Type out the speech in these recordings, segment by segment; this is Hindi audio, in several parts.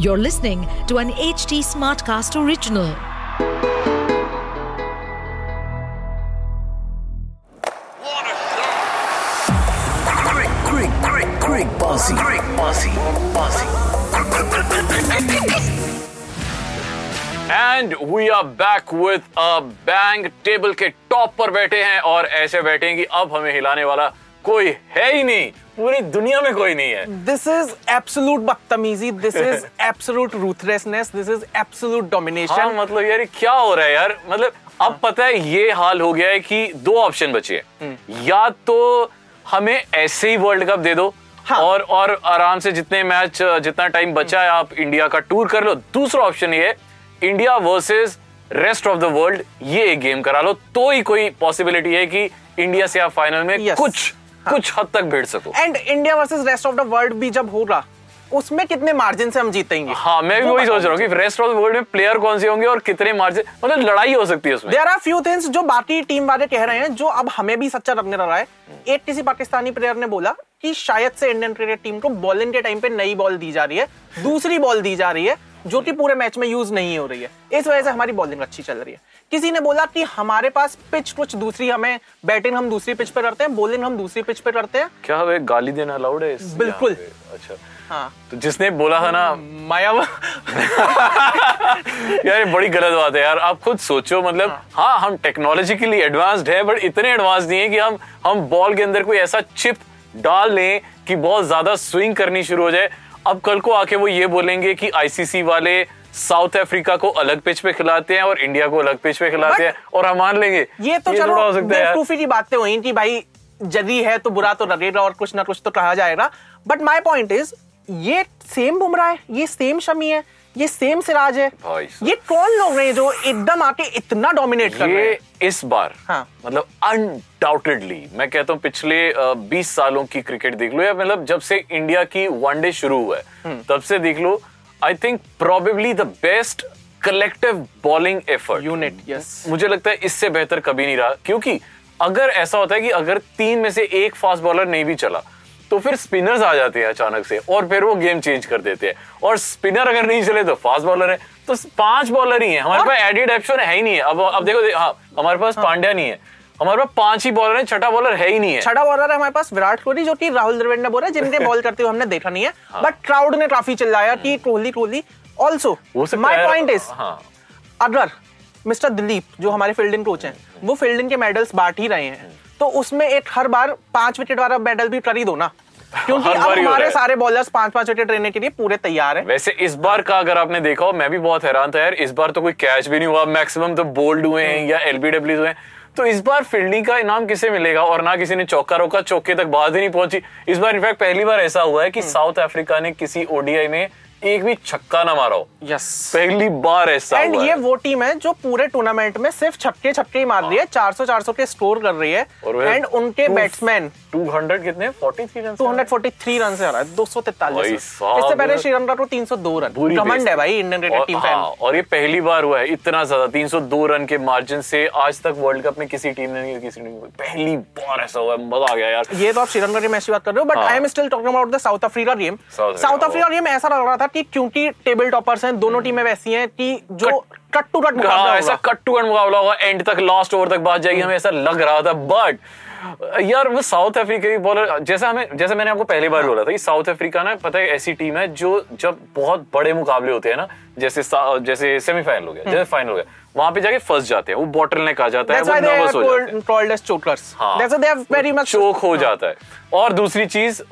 You're listening to an HT Smartcast original. Great, great, great, great bossy. Great bossy, bossy. And we are back with a bang table के टॉप पर बैठे हैं और ऐसे बैठे हैं कि अब हमें हिलाने वाला कोई है ही नहीं पूरी दुनिया में कोई नहीं है। This is absolute बदतमीजी this is absolute ruthlessness this is absolute हाँ डोमिनेशन मतलब यार क्या हो रहा है यार? मतलब अब पता है ये हाल हो गया है कि दो ऑप्शन बचे हैं। या तो हमें ऐसे ही वर्ल्ड कप दे दो हाँ। और और आराम से जितने मैच जितना टाइम बचा है आप इंडिया का टूर कर लो। दूसरा ऑप्शन ये है India versus rest of the world ये एक गेम करा लो। तो ही कोई पॉसिबिलिटी है कि इंडिया से आप फाइनल में Yes. कुछ कुछ हद तक भिड़ सको। And India versus rest of the world भी जब होगा उसमें कितने मार्जिन से हम जीतेंगे? हाँ मैं भी वही सोच रहा हूँ कि रेस्ट ऑफ़ द वर्ल्ड में प्लेयर कौन से होंगे और कितने मार्जिन मतलब लड़ाई हो सकती है उसमें। देर आर फ्यू थिंग्स जो बाकी टीम वाले कह रहे हैं जो अब हमें भी सच्चा लगने लगा है। एक किसी पाकिस्तानी प्लेयर ने बोला कि शायद से इंडियन क्रिकेट टीम को बॉलिंग के टाइम पे नई बॉल दी जा रही है दूसरी बॉल दी जा रही है। जो कि पूरे मैच में यूज़ नहीं हो रही है। इस वजह से हमारी बॉलिंग अच्छी चल रही है। किसी ने बोला कि हमारे पास पिच कुछ दूसरी हमें बैटिंग हम दूसरी पिच पे करते हैं बॉलिंग हम दूसरी पिच पे करते हैं। क्या हमें गाली देना अलाउड है बिल्कुल। अच्छा। हाँ। तो जिसने बोला था ना माया यार ये बड़ी गलत बात है यार आप खुद सोचो मतलब हाँ। हम टेक्नोलॉजिकली एडवांस्ड है बट इतने एडवांस नहीं है कि हम हम बॉल के अंदर कोई ऐसा चिप डाल लें कि बहुत ज़्यादा स्विंग करनी शुरू हो जाए। अब कल को आके वो ये बोलेंगे कि आईसीसी वाले साउथ अफ्रीका को अलग पिच पे खिलाते हैं और इंडिया को अलग पिच पे खिलाते हैं और हम मान लेंगे। ये तो ये चलो हो सकता है की बातें हुई कि भाई जदी है तो बुरा तो लगेगा और कुछ ना कुछ तो कहा जाएगा। बट माई पॉइंट इज़ ये सेम बुमराह है ये सेम शमी है। ये सेम सिराज है भाई ये कौन लोग हैं जो एकदम आके इतना डोमिनेट कर रहे हैं इस बार हाँ। मतलब अनडाउटेडली मैं कहता हूँ पिछले बीस सालों की क्रिकेट देख लो या मतलब जब से इंडिया की वनडे शुरू हुआ है हम्म। तब से देख लो I think probably the best collective bowling effort unit yes मुझे लगता है इससे बेहतर कभी नहीं रहा क्योंकि अगर ऐसा होता है कि अगर तीन में से एक फास्ट बॉलर नहीं भी चला तो फिर स्पिनर्स आ जाते हैं अचानक से और फिर वो गेम चेंज कर देते हैं। और स्पिनर अगर नहीं चले तो फास्ट बॉलर है। तो पाँच बॉलर ही हैं। हमारे पास एडिड ऑप्शन है ही नहीं है। अब अब देखो दे, हाँ हमारे पास पांड्या नहीं है। हमारे पास पाँच ही बॉलर है छठा बॉलर है ही नहीं है। छठा बॉलर है हमारे पास विराट कोहली जो कि राहुल द्रविड़ ने बोला जिनके बॉल करते हुए हमने देखा नहीं है। हाँ। बट क्राउड ने काफ़ी चिल्लाया कि कोहली कोहली ऑल्सो हो माई पॉइंट इज़ हाँ। अगर मिस्टर दिलीप जो हमारे फील्डिंग कोच हैं वो फील्डिंग के मेडल्स बांट ही रहे हैं। तो उसमें एक हर बार पाँच विकेट वाला मेडल भी कर ही दो ना। क्योंकि अब हमारे सारे बॉलर्स पाँच पाँच विकेट लेने के लिए पूरे तैयार हैं। वैसे इस बार का अगर आपने देखा हो मैं भी बहुत हैरान था यार इस बार तो कोई कैच भी नहीं हुआ। मैक्सिमम तो बोल्ड हुए हैं या एलबीडब्ल्यू हुए हैं। तो इस बार फील्डिंग का इनाम किसे मिलेगा? और ना किसी ने चौका रोका चौके तक बात ही नहीं पहुँची। इस बार इनफैक्ट पहली बार ऐसा हुआ है कि साउथ अफ्रीका ने किसी ओडीआई में एक भी छक्का ना मारा। हो यस पहली बार ऐसा एंड ये वो टीम है जो पूरे टूर्नामेंट में सिर्फ़ छक्के छक्के ही मार रही है 400 400 के स्कोर कर रही है। और एंड उनके बैट्समैन 200 कितने 43 रन 243 रन से आ रहा है 243 भाई से। इससे पहले श्रीलंका को 302 रन बेइज्जती। है भाई इंडियन क्रिकेट टीम हाँ, फ़ैन और ये पहली बार हुआ है इतना ज़्यादा 302 रन के मार्जिन से आज तक वर्ल्ड कप में किसी टीम ने नहीं किसी टीम ने पहली बार ऐसा हुआ है मज़ा आ गया यार। ये तो आप श्रीलंका के मैच की बात कर रहे हो बट हाँ। I am still talking about the South Africa game South Africa game ऐसा लग रहा था कि क्योंकि टेबल टॉपर्स हैं दोनों टीमें वैसी हैं कि जो कट टू कट हाँ, ऐसा कट टू कट मुकाबला होगा एंड तक लास्ट ओवर तक बात जाएगी हमें ऐसा लग रहा था बट यार वो साउथ अफ्रीका की बॉलर जैसे हमें जैसे मैंने आपको पहली बार बोला था कि साउथ अफ्रीका ना पता है ऐसी टीम है जो जब बहुत बड़े मुकाबले होते हैं ना जैसे जैसे सेमीफाइनल हो गया जैसे फाइनल हो गया वहाँ पे जाके फंस जाते हैं वो बॉटल नेक आ जाता है वो नर्वस हो जाते हैं। chokers. हाँ। चोक हो जाता है। और दूसरी चीज़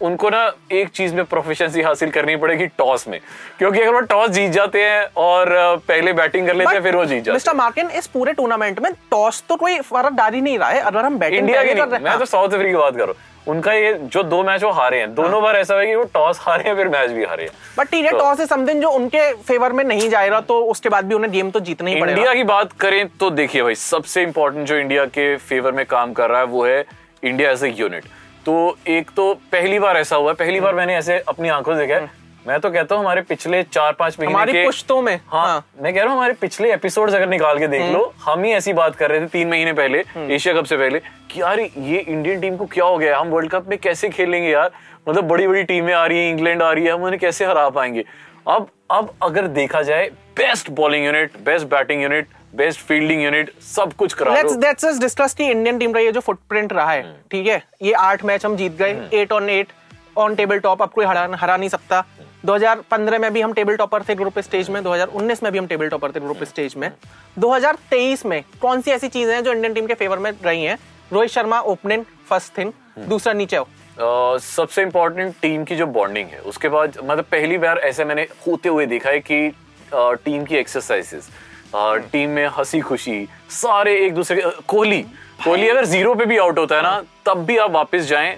उनको ना एक चीज़ में प्रोफिशिएंसी हासिल करनी पड़ेगी टॉस में। क्योंकि अगर वो टॉस जीत जाते हैं और पहले बैटिंग कर लेते हैं फिर वो जीत जाते मिस्टर मार्किन इस पूरे टूर्नामेंट में टॉस तो कोई फ़र्क डाल ही नहीं रहा है। अगर हम बैटिंग इंडिया की कर नहीं रहे मैं तो साउथ अफ्रीका की बात कर हूँ। उनका ये जो दो मैच वो हारे हैं। दोनों बार ऐसा है कि वो टॉस हारे हैं फिर मैच भी हारे हैं। बट ठीक है तो- टॉस इज़ समथिंग जो उनके फेवर में नहीं जाएगा तो उसके बाद भी उन्हें गेम तो जीतना ही पड़ेगा। इंडिया की बात करें तो देखिए भाई सबसे इंपॉर्टेंट जो इंडिया के फेवर में काम कर रहा है वो है इंडिया एज ए यूनिट तो एक तो पहली बार ऐसा हुआ पहली बार मैंने ऐसे अपनी आँखों से देखा मैं तो कहता हूँ हमारे पिछले चार पाँच महीने हमारी के पुश्तों में हाँ, हाँ। मैं कह रहा हूँ हमारे पिछले एपिसोड्स अगर निकाल के देख लो हम ही ऐसी बात कर रहे थे तीन महीने पहले एशिया कप से पहले कि यार ये इंडियन टीम को क्या हो गया? हम वर्ल्ड कप में कैसे खेलेंगे यार? मतलब बड़ी बड़ी टीमें आ रही है इंग्लैंड आ रही है हम उन्हें कैसे हरा पाएँगे? अब अब अगर देखा जाए best bowling unit best batting unit best fielding unit सब कुछ करा लेट्स लेट्स जस्ट डिस्कस की इंडियन टीम का ये जो फुटप्रिंट रहा है ठीक है? ये आठ मैच हम जीत गए eight on eight on table top अब कोई हरा हरा नहीं सकता। 2015 में भी हम टेबल टॉपर थे ग्रुप स्टेज में 2019 में भी हम टेबल टॉपर थे ग्रुप स्टेज में। 2023 में कौन सी ऐसी चीज़ें हैं जो इंडियन टीम के फेवर में रही हैं? Rohit Sharma opening first thing दूसरा नीचे आओ। अ, सबसे इम्पोर्टेंट टीम की जो बॉन्डिंग है उसके बाद मतलब पहली बार ऐसे मैंने होते हुए देखा है कि टीम की एक्सरसाइजेस टीम में हँसी खुशी सारे एक दूसरे के कोहली। कोहली अगर ज़ीरो पे भी आउट होता है ना तब भी आप वापस जाएँ।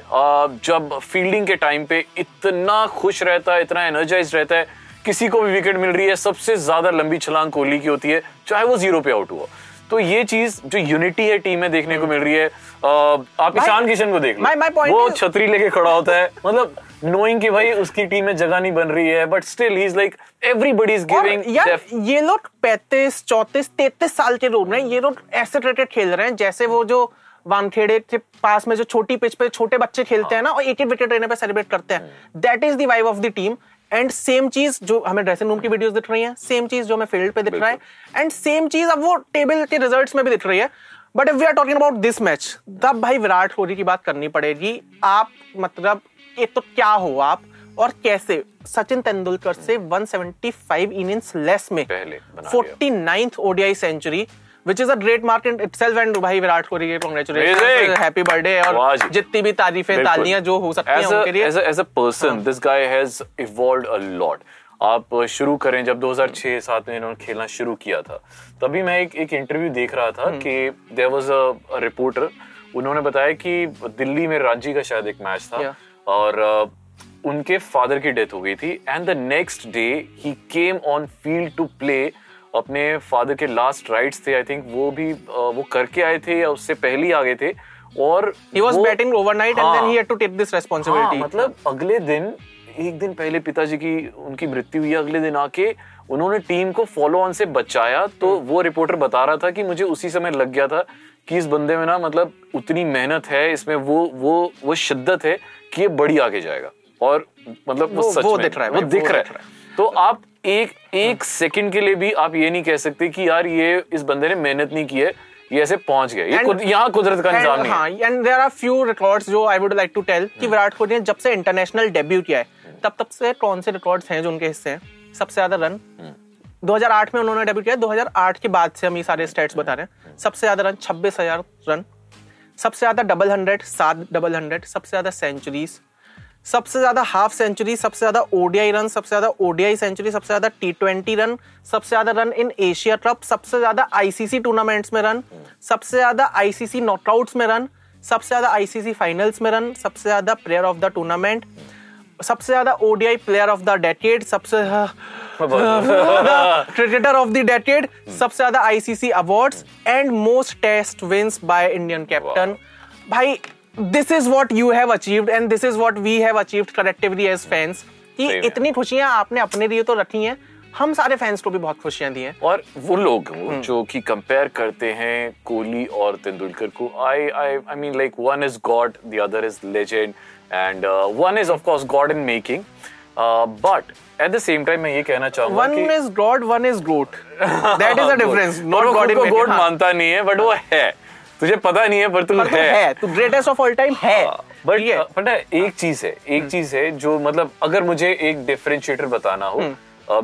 जब फील्डिंग के टाइम पे इतना खुश रहता है इतना एनर्जाइज रहता है किसी को भी विकेट मिल रही है सबसे ज़्यादा लंबी छलांग कोहली की होती है चाहे वो ज़ीरो पे आउट हुआ। तो ये चीज़ जो यूनिटी है टीम में देखने को मिल रही है आप ईशान किशन को देख लो। my- my वो छतरी लेके खड़ा होता है। मतलब नोइंग कि भाई उसकी टीम में जगह नहीं बन रही है but still he is like everybody is giving यार ये लोग पैंतीस चौतीस तैतीस साल के लोग हैं ये लोग ऐसे क्रिकेट खेल रहे हैं जैसे वो जो वानखेड़े के पास में जो छोटी पिच पे छोटे बच्चे खेलते हैं ना और एक एक विकेट लेने पे सेलिब्रेट करते हैं। That is the vibe of the team and same चीज़ जो हमें ड्रेसिंग रूम की वीडियोस दिख रही हैं सेम चीज़ जो हमें फ़ील्ड पे दिख रहा है एंड सेम चीज़ अब वो टेबल के रिजल्ट्स में भी दिख रही है। But if we are talking about this match तब भाई विराट कोहली की बात करनी पड़ेगी। आप मतलब एक तो क्या हो आप? और कैसे? सचिन तेंदुलकर से 175 इनिंग्स लेस में। दिया। 49th ODI century which is a great mark in itself and भाई विराट कोहली के कांग्रेचुलेशन हैप्पी बर्थडे और जितनी भी तारीफें तालियाँ जो हो सकती हैं उनके लिए। as a- as a person, this guy has evolved a lot. आप शुरू करें जब 2006-7 में इन्होंने खेलना शुरू किया था तभी मैं एक एक इंटरव्यू देख रहा था कि देयर वाज अ रिपोर्टर उन्होंने बताया कि दिल्ली में रांची का शायद एक मैच था। Yeah. और उनके फादर की डेथ हो गई थी। And the next day he came on field to play अपने फादर के लास्ट राइट्स थे आई थिंक वो भी वो करके आए थे या उससे पहले ही आ गए थे। और he was वो- batting overnight and हाँ। then he had to take this हाँ, responsibility मतलब अगले दिन एक दिन पहले पिताजी की उनकी मृत्यु हुई अगले दिन आके उन्होंने टीम को फॉलो ऑन से बचाया। तो वो रिपोर्टर बता रहा था कि मुझे उसी समय लग गया था कि इस बंदे में ना मतलब उतनी मेहनत है इसमें वो वो वो शिद्दत है। कि ये बड़ी आगे जाएगा। और मतलब वो, वो- सच वो में दिख रहा है वो दिख रहा है। तो आप एक एक सेकंड के लिए भी आप ये नहीं कह सकते कि यार ये इस बंदे ने मेहनत नहीं की है ये ऐसे पहुँच गया। ये खुद यहाँ कुदरत का निज़ाम नहीं है। हाँ and there are few records जो I would like to tell कि विराट कोहली ने जब से इंटरनेशनल डेब्यू किया है तब तब से कौन से रिकॉर्ड्स हैं जो उनके हिस्से हैं? सबसे ज़्यादा रन। 2008 में उन्होंने डेब्यू किया 2008 के बाद से हम ये सारे स्टेट्स बता रहे हैं। सबसे ज़्यादा रन 26000 रन। सबसे ज़्यादा डबल हंड्रेड सात डबल हंड्रेड सबसे ज़्यादा सेंचुरीज सबसे ज़्यादा हाफ़ सेंचुरी सबसे ज़्यादा ओडीआई रन सबसे ज़्यादा ओडीआई सेंचुरी सबसे ज़्यादा टी ट्वेंटी रन सबसे ज़्यादा रन इन एशिया कप सबसे ज़्यादा आईसीसी टूर्नामेंट्स में रन सबसे ज़्यादा आईसीसी नॉकआउट्स में रन सबसे ज़्यादा आईसीसी फाइनल्स में रन सबसे ज़्यादा प्लेयर ऑफ़ द टूर्नामेंट सबसे ज़्यादा ODI player of the decade सबसे क्रिकेटर ऑफ़ द डेकेड सबसे ज़्यादा ICC awards and most test wins by Indian captain भाई this is what you have achieved and this is what we have achieved collectively as fans कि इतनी खुशियाँ आपने अपने लिए तो रखी हैं हम सारे फैंस को भी बहुत खुशियाँ दी हैं। और वो लोग हम्म। जो कि कंपेयर करते हैं कोहली और तेंदुलकर को। I I I mean like one is god the other is legend and one is of course god in making but at the same time मैं ये कहना चाहूँगा one is god one is GOAT that is a difference not god in god मानता नहीं है बट वो है। तुझे पता नहीं है पर तू है। है। तू ग्रेटेस्ट ऑफ़ ऑल टाइम है। बट है? पता है एक चीज़ है एक चीज़ है जो मतलब अगर मुझे एक डिफरेंशिएटर बताना हो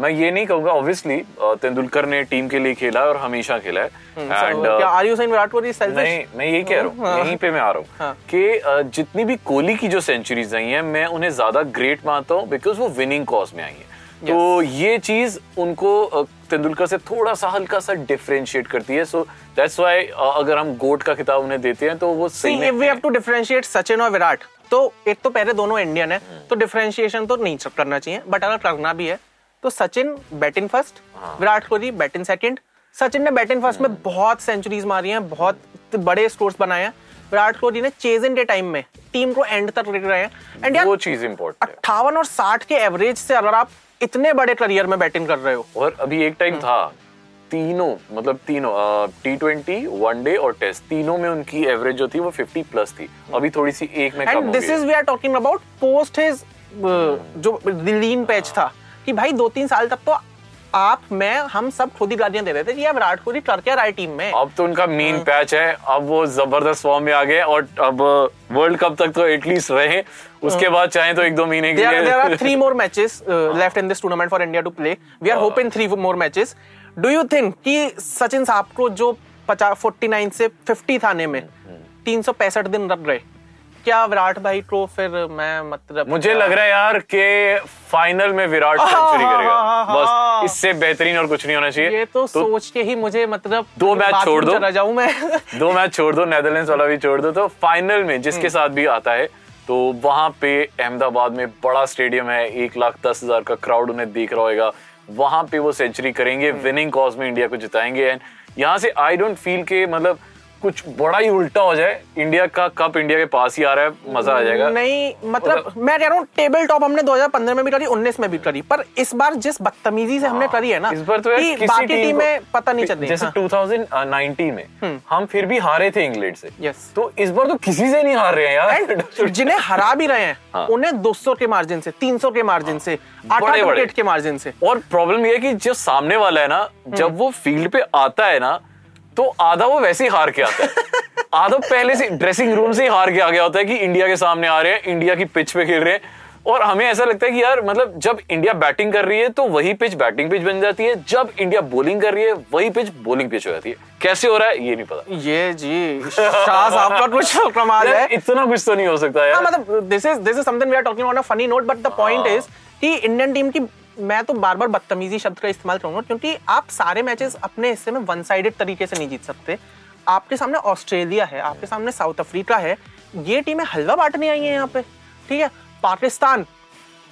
मैं ये नहीं कहूँगा ऑब्वियसली तेंदुलकर ने टीम के लिए खेला और हमेशा खेला है। And are you saying Virat Kohli selfish नहीं मैं यही कह रहा हूँ हाँ। यहीं पे मैं आ रहा हूँ हाँ। कि जितनी भी कोहली की जो सेंचुरीज आई हैं मैं उन्हें ज़्यादा ग्रेट मानता हूँ बिकॉज़ वो विनिंग कॉज में आई है। तो ये चीज़ उनको तेंदुलकर से थोड़ा सा हल्का सा डिफरेंशिएट करती है। सो दैट्स व्हाई अगर हम गोट का खिताब उन्हें देते हैं तो वो सही we have to differentiate Sachin और विराट तो एक तो पहले दोनों इंडियन है तो डिफरेंशिएशन तो नहीं करना चाहिए बट अगर करना भी है तो Sachin batting first Virat Kohli batting second. Sachin ने बैटिंग फ़र्स्ट में बहुत सेंचुरीज मारी हैं बहुत बड़े स्कोर्स बनाए हैं। विराट कोहली ने चेज इन डे टाइम में टीम को एंड तक लेकर गए हैं। एंड वो चीज़ इंपॉर्टेंट अट्ठावन और साठ के एवरेज से अगर आप इतने बड़े करियर में बैटिंग कर रहे हो। और अभी एक टाइम था तीनों मतलब तीनों टी ट्वेंटी वनडे और टेस्ट तीनों में उनकी एवरेज जो थी वो 50 प्लस थी। अभी थोड़ी सी एक में कम and this is we are talking about post his जो लीन पैच था। कि भाई दो तीन साल तक तो आप मैं हम सब खुद ही गालियाँ दे रहे थे कि विराट कोहली कर क्या रहा है टीम में। अब तो उनका मेन पैच है। अब वो ज़बरदस्त फॉर्म में आ गए और अब वर्ल्ड कप तक तो एटलीस्ट रहे। उसके बाद चाहे तो एक दो महीने के there are, there are लिए three more matches uh, left in this tournament for India to play. We are hoping three more matches. Do you कि सचिन साहब को जो 50 49 से 50 थाने में तीन सौ पैंसठ दिन रख गए क्या विराट भाई को फिर मैं मतलब मुझे लग रहा है यार कि फाइनल में विराट सेंचुरी करेगा। बस इससे बेहतरीन और कुछ नहीं होना चाहिए। ये तो, तो सोच के ही मुझे मतलब दो मैच छोड़ दो। चला जाऊँ मैं। दो मैच छोड़ दो नेदरलैंड्स वाला भी छोड़ दो। तो फाइनल में जिसके साथ भी आता है तो वहाँ पे अहमदाबाद में बड़ा स्टेडियम है। एक लाख दस हज़ार का क्राउड उन्हें देख रहा होगा वहाँ पे वो सेंचुरी करेंगे विनिंग कॉज में इंडिया को जिताएँगे। एंड यहाँ से आई डोंट फील के मतलब कुछ बड़ा ही उल्टा हो जाए इंडिया का कप इंडिया के पास ही आ रहा है मज़ा आ जाएगा। नहीं मतलब मैं कह रहा हूँ टेबल टॉप हमने 2015 में भी करी 19 में भी करी पर इस बार जिस बदतमीजी से हमने करी है ना हाँ, इस बार तो यार बाकी टीम टीमें को- पता नहीं चल रही जैसे हाँ। 2019 में हम फिर भी हारे थे इंग्लैंड से। यस तो इस बार तो किसी से नहीं हार रहे हैं यार। जिन्हें हरा भी रहे हैं हाँ। उन्हें 200 के मार्जिन से 300 के मार्जिन से आठ बड़े आठ। विकेट के मार्जिन से। और प्रॉब्लम यह है कि जो सामने वाला है ना जब वो फ़ील्ड पे आता है ना तो आधा वो वैसे ही हार के आता है। आधा पहले से ड्रेसिंग रूम से ही हार के आ गया होता है कि इंडिया के सामने आ रहे हैं इंडिया की पिच पे खेल रहे हैं। और हमें ऐसा लगता है कि यार मतलब जब इंडिया बैटिंग कर रही है तो वही पिच बैटिंग पिच बन जाती है। जब इंडिया बॉलिंग कर रही है वही पिच बॉलिंग पिच हो जाती है। कैसे हो रहा है ये नहीं पता। ये जी शाह साहब का कुछ कमाल है। इतना कुछ तो नहीं हो सकता हाँ यार। मतलब this is this is something we are talking on a funny note but the point हाँ। इज़ कि इंडियन टीम की मैं तो बार बार बदतमीजी शब्द का इस्तेमाल करूँगा क्योंकि आप सारे मैचेस अपने हिस्से में वन साइडेड तरीके से नहीं जीत सकते। आपके सामने ऑस्ट्रेलिया है आपके सामने साउथ अफ्रीका है ये टीमें हलवा बांटने आई है यहाँ पे ठीक है? पाकिस्तान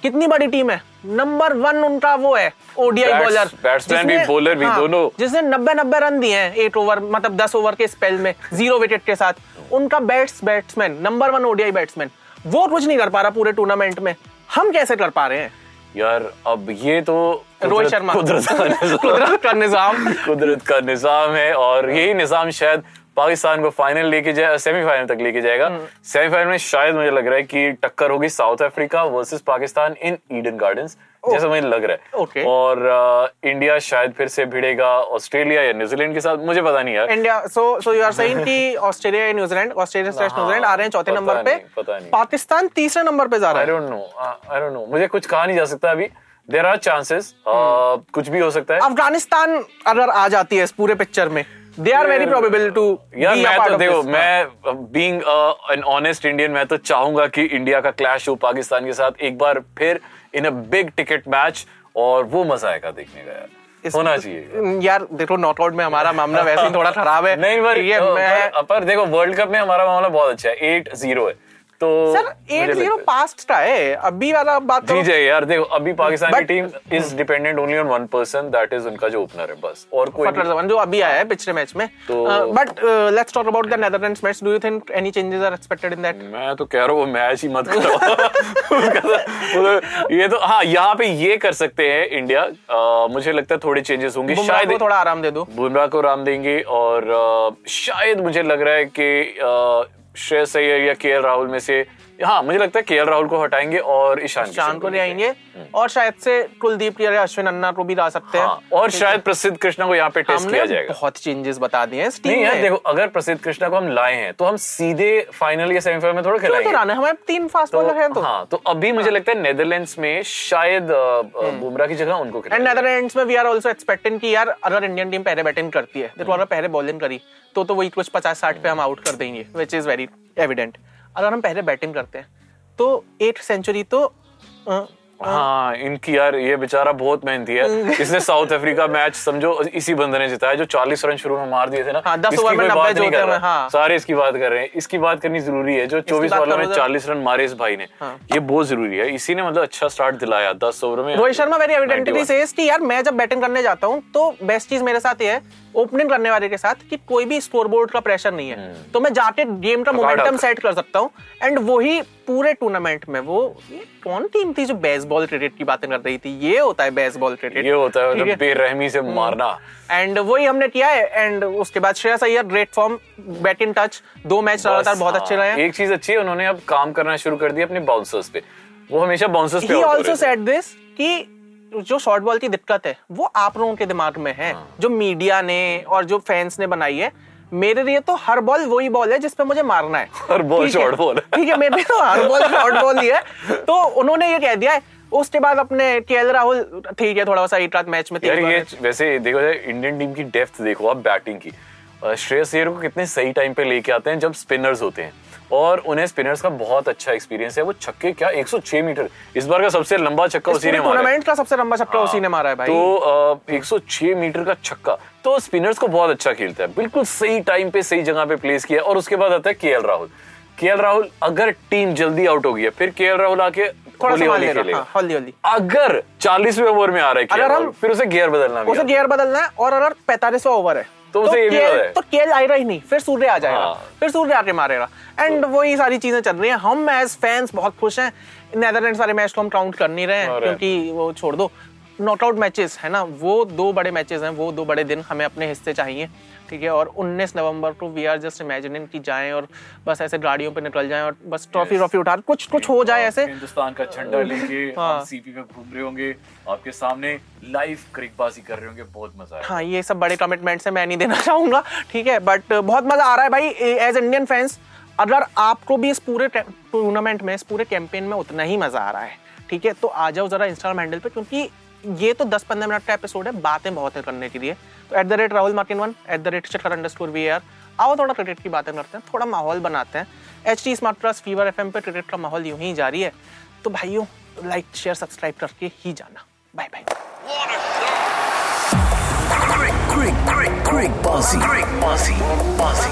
कितनी बड़ी टीम है? नंबर वन उनका वो है ओडीआई बॉलर batsman भी, bowler भी, दोनों। जिसने नब्बे नब्बे रन दिए हैं एट ओवर मतलब दस ओवर के स्पेल में ज़ीरो विकेट के साथ। उनका bats batsman number one ODI batsman वो कुछ नहीं कर पा रहा पूरे टूर्नामेंट में। हम कैसे कर पा रहे हैं? यार अब ये तो रोहित शर्मा। कुदरत का निजाम- कुदरत का निज़ाम है और यही निज़ाम शायद पाकिस्तान को फाइनल लेके जाए सेमीफाइनल तक लेके जाएगा। सेमीफाइनल में शायद मुझे लग रहा है कि टक्कर होगी South Africa versus Pakistan in Eden Gardens जैसा मुझे लग रहा है। Okay. और अ, इंडिया शायद फिर से भिड़ेगा ऑस्ट्रेलिया या न्यूजीलैंड के साथ मुझे पता नहीं यार। India so so you are saying कि ऑस्ट्रेलिया या New Zealand Australia slash New Zealand आ रहे हैं चौथे नंबर पे। पता नहीं। पाकिस्तान तीसरे नंबर पे जा रहा है। I don't know I don't know मुझे कुछ कहा नहीं जा सकता अभी। देर आर चांसेस कुछ भी हो सकता है। अफ़गानिस्तान अगर आ जाती है इस पूरे पिक्चर में they are very probable to यार मैं तो देखो मैं बीइंग एन ऑनेस्ट इंडियन मैं तो चाहूँगा कि इंडिया का क्लैश हो पाकिस्तान के साथ एक बार फिर in a big ticket match और वो मज़ा आएगा देखने का यार। होना चाहिए। यार देखो नॉकआउट में हमारा मामला वैसे ही थोड़ा खराब है। नहीं पर ये तो, मैं पर, पर देखो वर्ल्ड कप में हमारा मामला बहुत अच्छा है एट ज़ीरो है। तो सर एट ज़ीरो पास्ट का है। अभी वाला बात जी जाए यार देखो अभी पाकिस्तान की team is dependent only on one person that is उनका जो ओपनर है बस। और कोई नहीं। जो अभी आया है पिछले मैच में। तो- but let's talk about the Netherlands match do you think any changes are expected in that मैं तो कह रहा हूँ वो मैच ही मत करो। तो- तो- ये तो हाँ यहाँ पे ये कर सकते हैं इंडिया मुझे लगता है थोड़े चेंजेस होंगे। शायद थोड़ा आराम दे दो। बुमराह को राम देंगे और शायद मुझे लग रहा है कि श्रेयस अय्यर या के राहुल में से हाँ मुझे लगता है के राहुल को हटाएँगे और ईशान शान किशन को ले आएँगे और शायद से कुलदीप या अश्विन अन्ना को भी ला सकते हैं। हाँ, और शायद प्रसिद्ध कृष्णा को यहाँ पे टेस्ट किया जाएगा। बहुत चेंजेस बता दिए हैं। नहीं यार देखो अगर प्रसिद्ध कृष्णा को हम लाए हैं तो हम सीधे फाइनल या सेमीफाइनल में थोड़ा खिलाएँगे। तो हमारे तीन फास्ट बॉलर हैं तो। हाँ तो अभी मुझे लगता है नेदरलैंड्स में शायद अ, बुमराह की जगह उनको एंड नेदरलैंड्स में वी आर आल्सो एक्सपेक्टिंग कि यार अगर इंडियन टीम पहले बैटिंग करती है देखो अगर पहले बॉलिंग करी तो तो वही कुछ पचास साठ पे हम आउट कर देंगे विच इज़ वेरी एविडेंट अगर हम पहले बैटिंग करते हैं। तो एट सेंचुरी तो हाँ इनकी यार ये बेचारा बहुत मेहनती है। इसने साउथ अफ्रीका मैच समझो इसी बंदे ने जिताया जो 40 रन शुरू में मार दिए थे ना हाँ, 10 इसकी ओवर में बात नहीं कर रहा। हाँ। सारे इसकी बात कर रहे हैं। इसकी बात करनी ज़रूरी है जो 24 बात बॉलों में करो 40 रन मारे इस भाई ने हाँ। ये बहुत ज़रूरी है। इसी ने मतलब अच्छा स्टार्ट दिलाया 10 ओवर में। Rohit Sharma very evidently 91 says कि यार मैं जब बैटिंग करने जाता हूँ तो बेस्ट चीज़ मेरे साथ ये है ओपनिंग करने वाले के साथ कि कोई भी स्कोरबोर्ड का प्रेशर नहीं है। तो मैं जाके गेम का मोमेंटम सेट कर। सकता हूँ एंड वही पूरे टूर्नामेंट में वो कौन टीम थी जो बेसबॉल क्रिकेट की बातें कर रही थी ये होता है बेसबॉल क्रिकेट ये होता है मतलब बेरहमी से हम्म। मारना एंड वही हमने किया है एंड उसके बाद Shreyas Iyer great form bat in touch दो मैच लगातार बहुत हाँ, अच्छे रहे एक चीज़ अच्छी है उन्होंने अब काम करना शुरू कर दिया अपने बाउंसर्स पे वो हमेशा बाउंसर्स पे ही हो थे। सेड दिस कि जो शॉर्ट बॉल की दिक्कत है वो आप लोगों के दिमाग में है हाँ। जो मीडिया ने और जो फैंस ने बनाई है मेरे लिए तो हर बॉल वही बॉल है जिसपे मुझे मारना है हर बॉल है? ball है। ठीक है मेरे लिए तो हर बॉल शॉर्ट बॉल ही है तो उन्होंने ये कह दिया है उसके बाद अपने के राहुल ठीक है थोड़ा सा एक रात मैच में यार ये वैसे देखो जाए इंडियन टीम की डेप्थ देखो आप बैटिंग की। श्रेयस अय्यर को कितने सही टाइम पे लेके आते हैं जब स्पिनर्स होते हैं। और उन्हें स्पिनर्स का बहुत अच्छा एक्सपीरियंस है वो छक्के क्या 106 मीटर। इस बार का सबसे लंबा छक्का उसी ने मारा है। टूर्नामेंट का सबसे लंबा छक्का उसी ने मारा है भाई। तो अ, 106 मीटर का छक्का। तो स्पिनर्स को बहुत अच्छा खेलता है। बिल्कुल सही टाइम पे सही जगह पे प्लेस किया। और उसके बाद आता है के राहुल। के राहुल अगर टीम जल्दी आउट हो गई है फिर के राहुल आके होली होली खेलेगा हाँ, हौली हौली अगर 40वें ओवर में आ रहा है अगर हम- फिर उसे गियर बदलना उसे गियर बदलना है और अगर पैंतालीसवा ओवर है तो उसे ये भी है। तो केएल आएगा ही नहीं फिर सूर्य आ जाएगा। हाँ। फिर सूर्य आके मारेगा। एंड वही सारी चीज़ें चल रही हैं। हम एज फैंस बहुत खुश हैं। नेदरलैंड वाले मैच को हम काउंट कर नहीं रहे हैं क्योंकि वो छोड़ दो। नॉकआउट मैचेस है ना? वो दो बड़े मैचेस हैं वो दो बड़े दिन हमें अपने हिस्से चाहिए। ठीक है और 19 नवंबर को वी आर जस्ट इमेजिनिंग कि जाएँ और बस ऐसे गाड़ियों पे निकल जाएँ और बस ट्रॉफी ट्रॉफी उठा कुछ कुछ हो जाए ऐसे। हिंदुस्तान का झंडा लेके हाँ। सीपी पे घूम रहे होंगे आपके सामने लाइव क्रिकबाजी कर रहे होंगे बहुत मज़ा हाँ ये सब बड़े कमिटमेंट है मैं नहीं देना चाहूँगा ठीक है बट बहुत मज़ा आ रहा है भाई एज इंडियन फैंस अगर आपको भी इस पूरे टूर्नामेंट में इस पूरे कैंपेन में उतना ही मज़ा आ रहा है ठीक है तो आ जाओ जरा इंस्टाग्राम हैंडल पे क्योंकि ये तो 10-15 मिनट का एपिसोड है बातें बहुत है करने के लिए तो at the rate Rahul मार्किन one at the rate Shikhar underscore we are आओ थोड़ा क्रिकेट की बातें करते हैं थोड़ा माहौल बनाते हैं H T smart plus fever FM पे क्रिकेट का माहौल यूँ ही जारी है तो भाइयों लाइक शेयर सब्सक्राइब करके ही जाना bye bye great, great, great bossy. Great bossy. Bossy.